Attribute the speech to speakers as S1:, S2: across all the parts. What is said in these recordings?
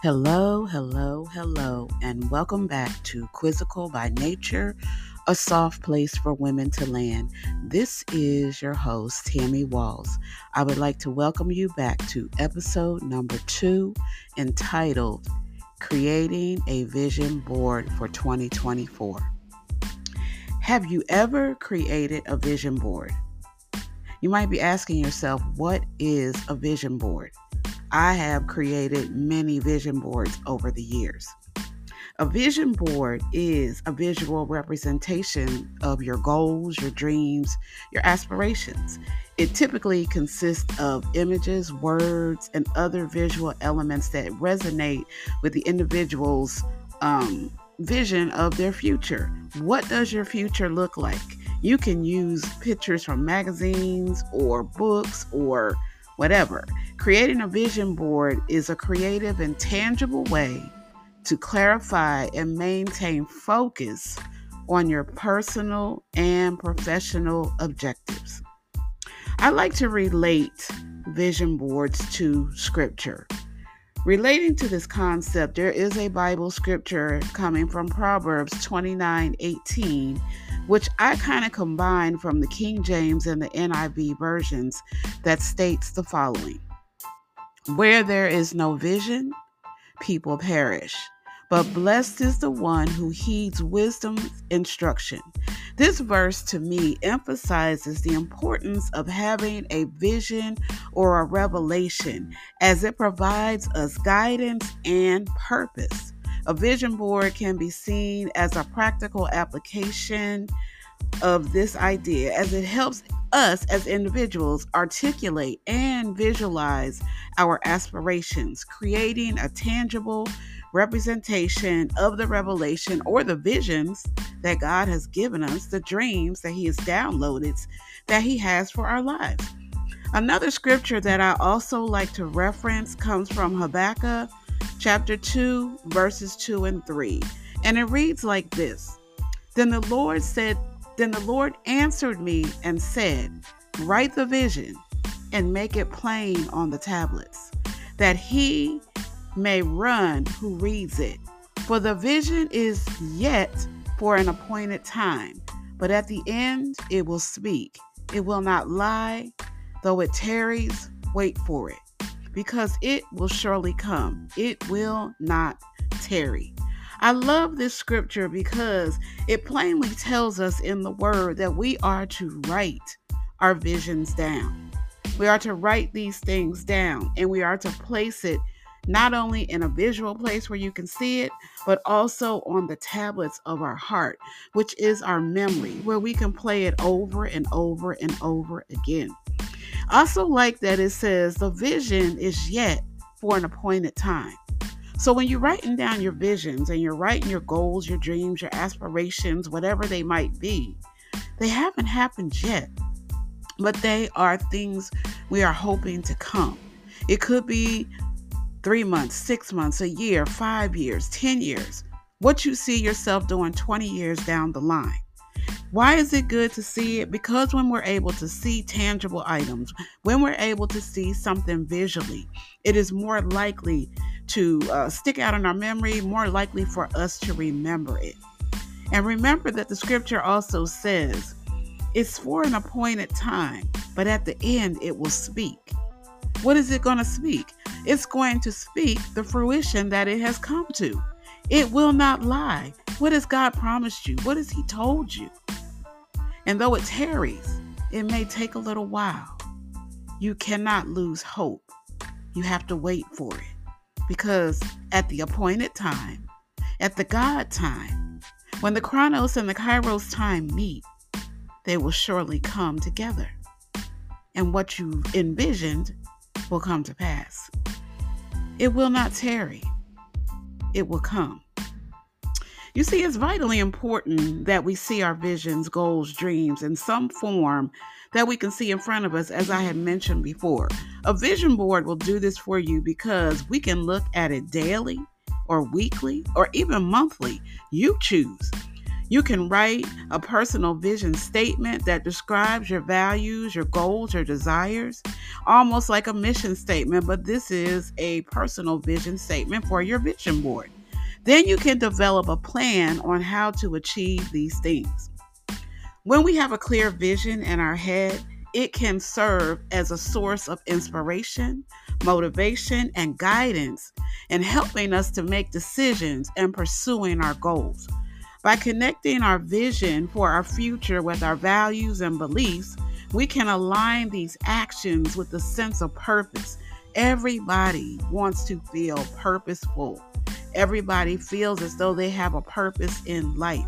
S1: Hello, hello, hello, and welcome back to Quizzical by Nature, a soft place for women to land. This is your host, Tammy Walls. I would like to welcome you back to episode number two entitled Creating a Vision Board for 2024. Have you ever created a vision board? You might be asking yourself, what is a vision board? I have created many vision boards over the years. A vision board is a visual representation of your goals, your dreams, your aspirations. It typically consists of images, words, and other visual elements that resonate with the individual's um, vision of their future. What does your future look like? You can use pictures from magazines or books or whatever. Creating a vision board is a creative and tangible way to clarify and maintain focus on your personal and professional objectives. I like to relate vision boards to scripture. Relating to this concept, there is a Bible scripture coming from Proverbs 29 18 which I kind of combine from the King James and the NIV versions that states the following Where there is no vision, people perish. But blessed is the one who heeds wisdom's instruction. This verse to me emphasizes the importance of having a vision or a revelation as it provides us guidance and purpose. A vision board can be seen as a practical application of this idea as it helps us as individuals articulate and visualize our aspirations, creating a tangible representation of the revelation or the visions that God has given us, the dreams that He has downloaded that He has for our lives. Another scripture that I also like to reference comes from Habakkuk chapter 2, verses 2 and 3. And it reads like this Then the Lord said, Then the Lord answered me and said, Write the vision and make it plain on the tablets, that he may run who reads it. For the vision is yet for an appointed time, but at the end it will speak. It will not lie, though it tarries, wait for it because it will surely come. It will not tarry. I love this scripture because it plainly tells us in the word that we are to write our visions down. We are to write these things down and we are to place it not only in a visual place where you can see it, but also on the tablets of our heart, which is our memory, where we can play it over and over and over again. Also like that it says the vision is yet for an appointed time. So when you're writing down your visions and you're writing your goals, your dreams, your aspirations, whatever they might be, they haven't happened yet, but they are things we are hoping to come. It could be three months, six months, a year, five years, 10 years. What you see yourself doing 20 years down the line. Why is it good to see it? Because when we're able to see tangible items, when we're able to see something visually, it is more likely to uh, stick out in our memory, more likely for us to remember it. And remember that the scripture also says it's for an appointed time, but at the end it will speak. What is it going to speak? It's going to speak the fruition that it has come to. It will not lie. What has God promised you? What has He told you? And though it tarries, it may take a little while. You cannot lose hope. You have to wait for it. Because at the appointed time, at the God time, when the Chronos and the Kairos time meet, they will surely come together. And what you envisioned will come to pass. It will not tarry, it will come. You see, it's vitally important that we see our visions, goals, dreams in some form that we can see in front of us, as I had mentioned before. A vision board will do this for you because we can look at it daily or weekly or even monthly. You choose. You can write a personal vision statement that describes your values, your goals, your desires, almost like a mission statement, but this is a personal vision statement for your vision board. Then you can develop a plan on how to achieve these things. When we have a clear vision in our head, it can serve as a source of inspiration, motivation, and guidance in helping us to make decisions and pursuing our goals. By connecting our vision for our future with our values and beliefs, we can align these actions with a sense of purpose. Everybody wants to feel purposeful. Everybody feels as though they have a purpose in life.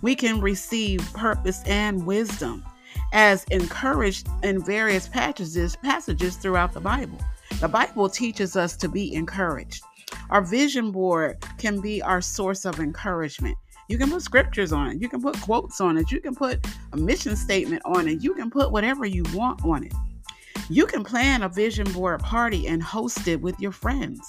S1: We can receive purpose and wisdom as encouraged in various passages passages throughout the Bible. The Bible teaches us to be encouraged. Our vision board can be our source of encouragement. You can put scriptures on it. You can put quotes on it. You can put a mission statement on it. You can put whatever you want on it. You can plan a vision board party and host it with your friends.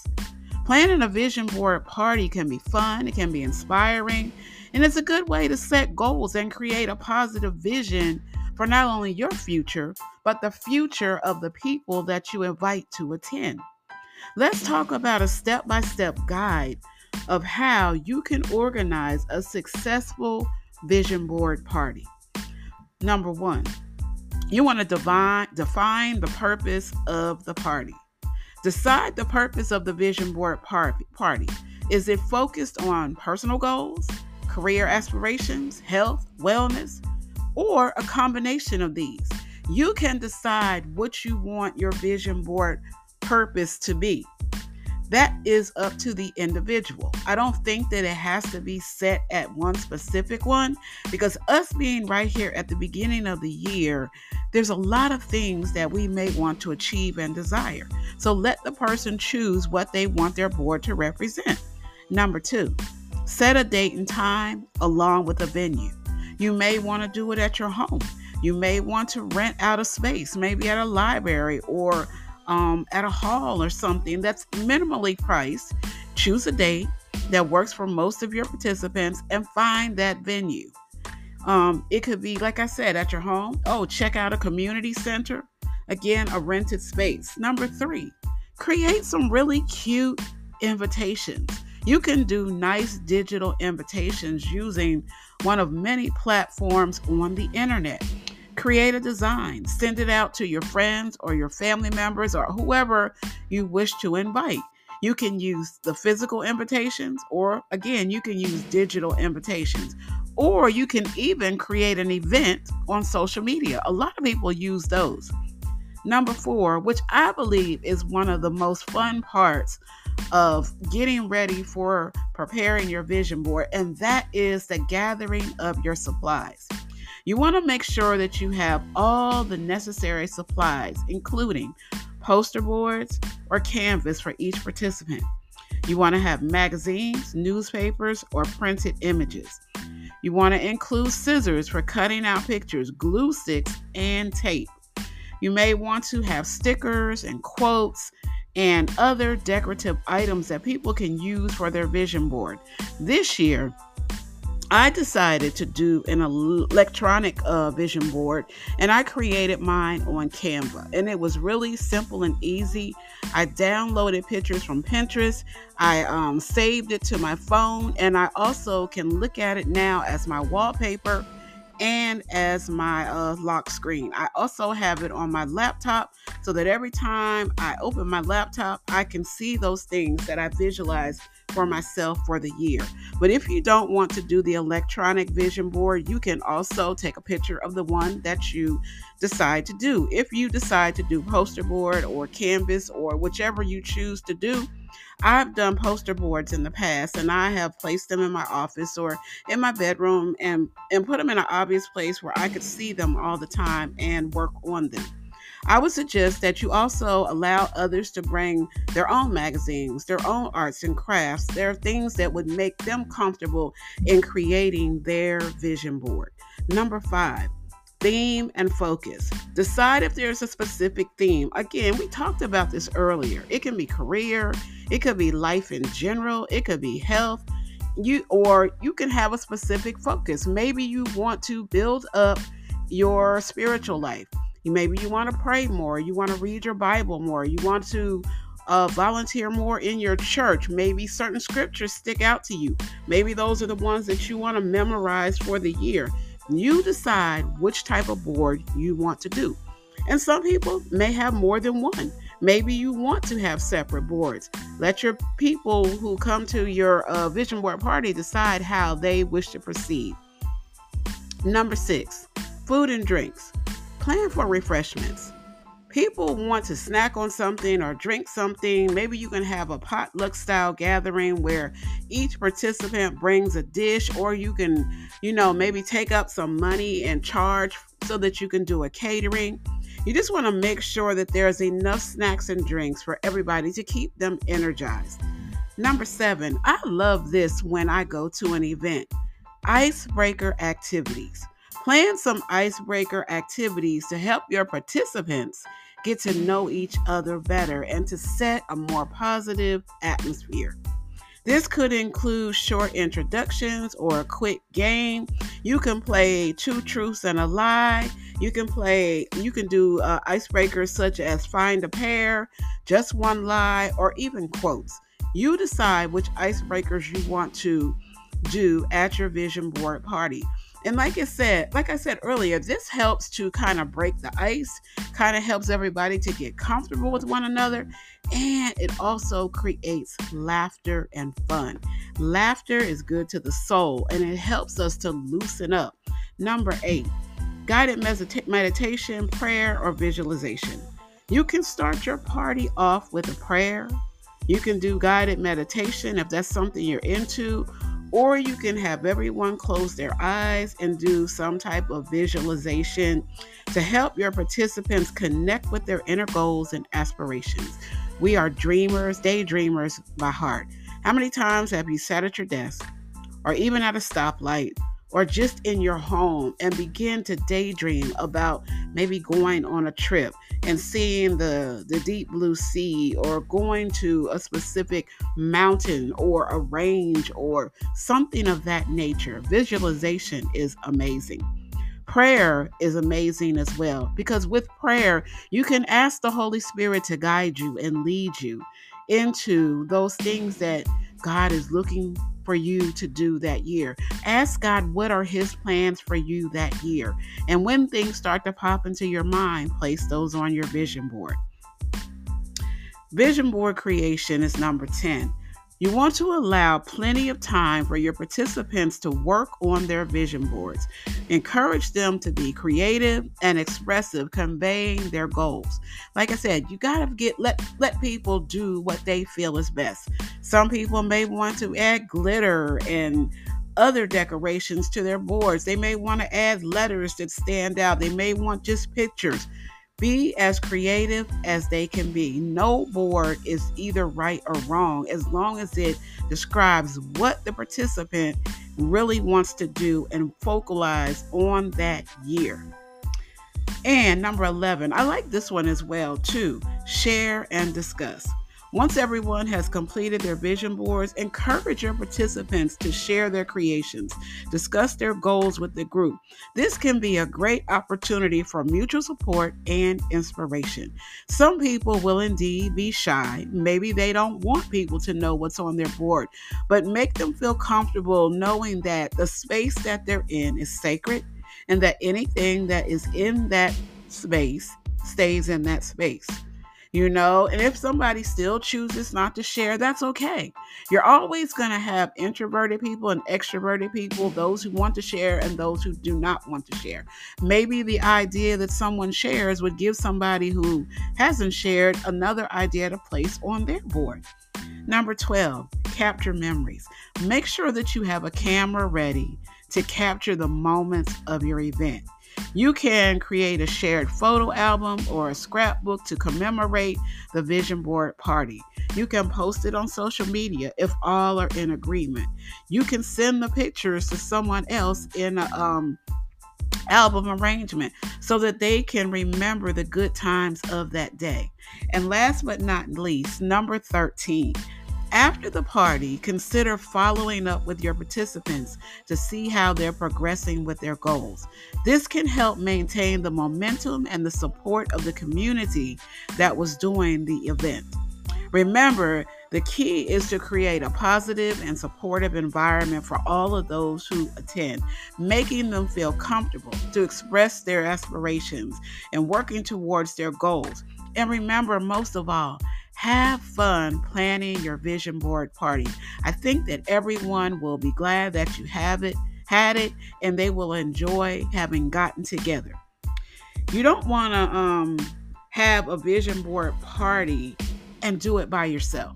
S1: Planning a vision board party can be fun, it can be inspiring, and it's a good way to set goals and create a positive vision for not only your future, but the future of the people that you invite to attend. Let's talk about a step by step guide of how you can organize a successful vision board party. Number one, you want to define, define the purpose of the party. Decide the purpose of the vision board party. Is it focused on personal goals, career aspirations, health, wellness, or a combination of these? You can decide what you want your vision board purpose to be that is up to the individual. I don't think that it has to be set at one specific one because us being right here at the beginning of the year, there's a lot of things that we may want to achieve and desire. So let the person choose what they want their board to represent. Number two, set a date and time along with a venue. You may want to do it at your home. You may want to rent out a space, maybe at a library or um, at a hall or something that's minimally priced. Choose a date that works for most of your participants and find that venue. Um, it could be, like I said, at your home. Oh, check out a community center. Again, a rented space. Number three, create some really cute invitations. You can do nice digital invitations using one of many platforms on the internet. Create a design, send it out to your friends or your family members or whoever you wish to invite. You can use the physical invitations, or again, you can use digital invitations, or you can even create an event on social media. A lot of people use those. Number four, which I believe is one of the most fun parts of getting ready for preparing your vision board, and that is the gathering of your supplies. You want to make sure that you have all the necessary supplies, including poster boards or canvas for each participant. You want to have magazines, newspapers, or printed images. You want to include scissors for cutting out pictures, glue sticks, and tape. You may want to have stickers and quotes and other decorative items that people can use for their vision board. This year, I decided to do an electronic uh, vision board and I created mine on Canva. And it was really simple and easy. I downloaded pictures from Pinterest, I um, saved it to my phone, and I also can look at it now as my wallpaper and as my uh, lock screen. I also have it on my laptop so that every time I open my laptop, I can see those things that I visualize for myself for the year. But if you don't want to do the electronic vision board, you can also take a picture of the one that you decide to do. If you decide to do poster board or canvas or whichever you choose to do, I've done poster boards in the past and I have placed them in my office or in my bedroom and, and put them in an obvious place where I could see them all the time and work on them. I would suggest that you also allow others to bring their own magazines, their own arts and crafts. There are things that would make them comfortable in creating their vision board. Number five, theme and focus. Decide if there's a specific theme. Again, we talked about this earlier. It can be career, it could be life in general, it could be health, you or you can have a specific focus. Maybe you want to build up your spiritual life. Maybe you want to pray more, you want to read your Bible more, you want to uh, volunteer more in your church. Maybe certain scriptures stick out to you. Maybe those are the ones that you want to memorize for the year. You decide which type of board you want to do. And some people may have more than one. Maybe you want to have separate boards. Let your people who come to your uh, vision board party decide how they wish to proceed. Number six, food and drinks. Plan for refreshments. People want to snack on something or drink something. Maybe you can have a potluck style gathering where each participant brings a dish, or you can, you know, maybe take up some money and charge so that you can do a catering. You just want to make sure that there's enough snacks and drinks for everybody to keep them energized. Number seven, I love this when I go to an event icebreaker activities. Plan some icebreaker activities to help your participants get to know each other better and to set a more positive atmosphere. This could include short introductions or a quick game. You can play two truths and a lie. You can play, you can do uh, icebreakers such as find a pair, just one lie, or even quotes. You decide which icebreakers you want to do at your vision board party. And like I said, like I said earlier, this helps to kind of break the ice, kind of helps everybody to get comfortable with one another, and it also creates laughter and fun. Laughter is good to the soul and it helps us to loosen up. Number eight, guided medita- meditation, prayer, or visualization. You can start your party off with a prayer. You can do guided meditation if that's something you're into, or you can have everyone close their eyes and do some type of visualization to help your participants connect with their inner goals and aspirations. We are dreamers, daydreamers by heart. How many times have you sat at your desk or even at a stoplight or just in your home and begin to daydream about maybe going on a trip and seeing the, the deep blue sea or going to a specific mountain or a range or something of that nature. Visualization is amazing. Prayer is amazing as well because with prayer, you can ask the Holy Spirit to guide you and lead you into those things that God is looking for you to do that year. Ask God what are His plans for you that year. And when things start to pop into your mind, place those on your vision board. Vision board creation is number 10. You want to allow plenty of time for your participants to work on their vision boards. Encourage them to be creative and expressive, conveying their goals. Like I said, you got to get let let people do what they feel is best. Some people may want to add glitter and other decorations to their boards. They may want to add letters that stand out. They may want just pictures. Be as creative as they can be. No board is either right or wrong as long as it describes what the participant really wants to do and focalize on that year. And number 11, I like this one as well too. Share and discuss. Once everyone has completed their vision boards, encourage your participants to share their creations, discuss their goals with the group. This can be a great opportunity for mutual support and inspiration. Some people will indeed be shy. Maybe they don't want people to know what's on their board, but make them feel comfortable knowing that the space that they're in is sacred and that anything that is in that space stays in that space you know and if somebody still chooses not to share that's okay. You're always going to have introverted people and extroverted people those who want to share and those who do not want to share. Maybe the idea that someone shares would give somebody who hasn't shared another idea to place on their board. Number 12 capture memories. Make sure that you have a camera ready to capture the moments of your event you can create a shared photo album or a scrapbook to commemorate the vision board party. You can post it on social media if all are in agreement. You can send the pictures to someone else in a um, album arrangement so that they can remember the good times of that day. And last but not least, number 13, After the party, consider following up with your participants to see how they're progressing with their goals. This can help maintain the momentum and the support of the community that was doing the event. Remember, the key is to create a positive and supportive environment for all of those who attend, making them feel comfortable to express their aspirations and working towards their goals. And remember, most of all, have fun planning your vision board party. I think that everyone will be glad that you have it, had it, and they will enjoy having gotten together. You don't want to um, have a vision board party and do it by yourself.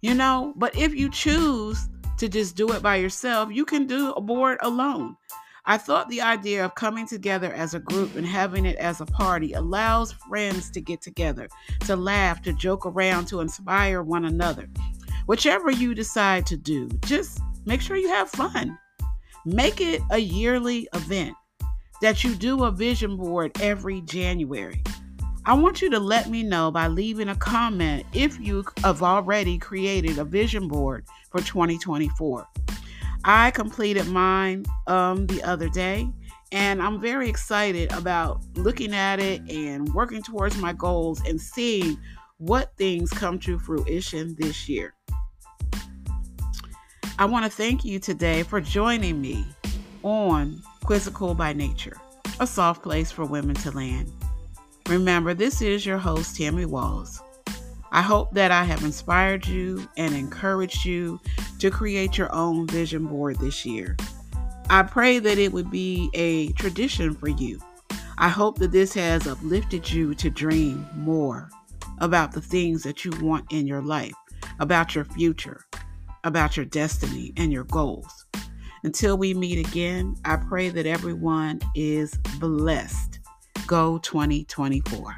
S1: You know, but if you choose to just do it by yourself, you can do a board alone. I thought the idea of coming together as a group and having it as a party allows friends to get together, to laugh, to joke around, to inspire one another. Whichever you decide to do, just make sure you have fun. Make it a yearly event that you do a vision board every January. I want you to let me know by leaving a comment if you have already created a vision board for 2024. I completed mine um, the other day, and I'm very excited about looking at it and working towards my goals and seeing what things come to fruition this year. I want to thank you today for joining me on Quizzical by Nature, a soft place for women to land. Remember, this is your host, Tammy Walls. I hope that I have inspired you and encouraged you to create your own vision board this year. I pray that it would be a tradition for you. I hope that this has uplifted you to dream more about the things that you want in your life, about your future, about your destiny and your goals. Until we meet again, I pray that everyone is blessed. Go 2024.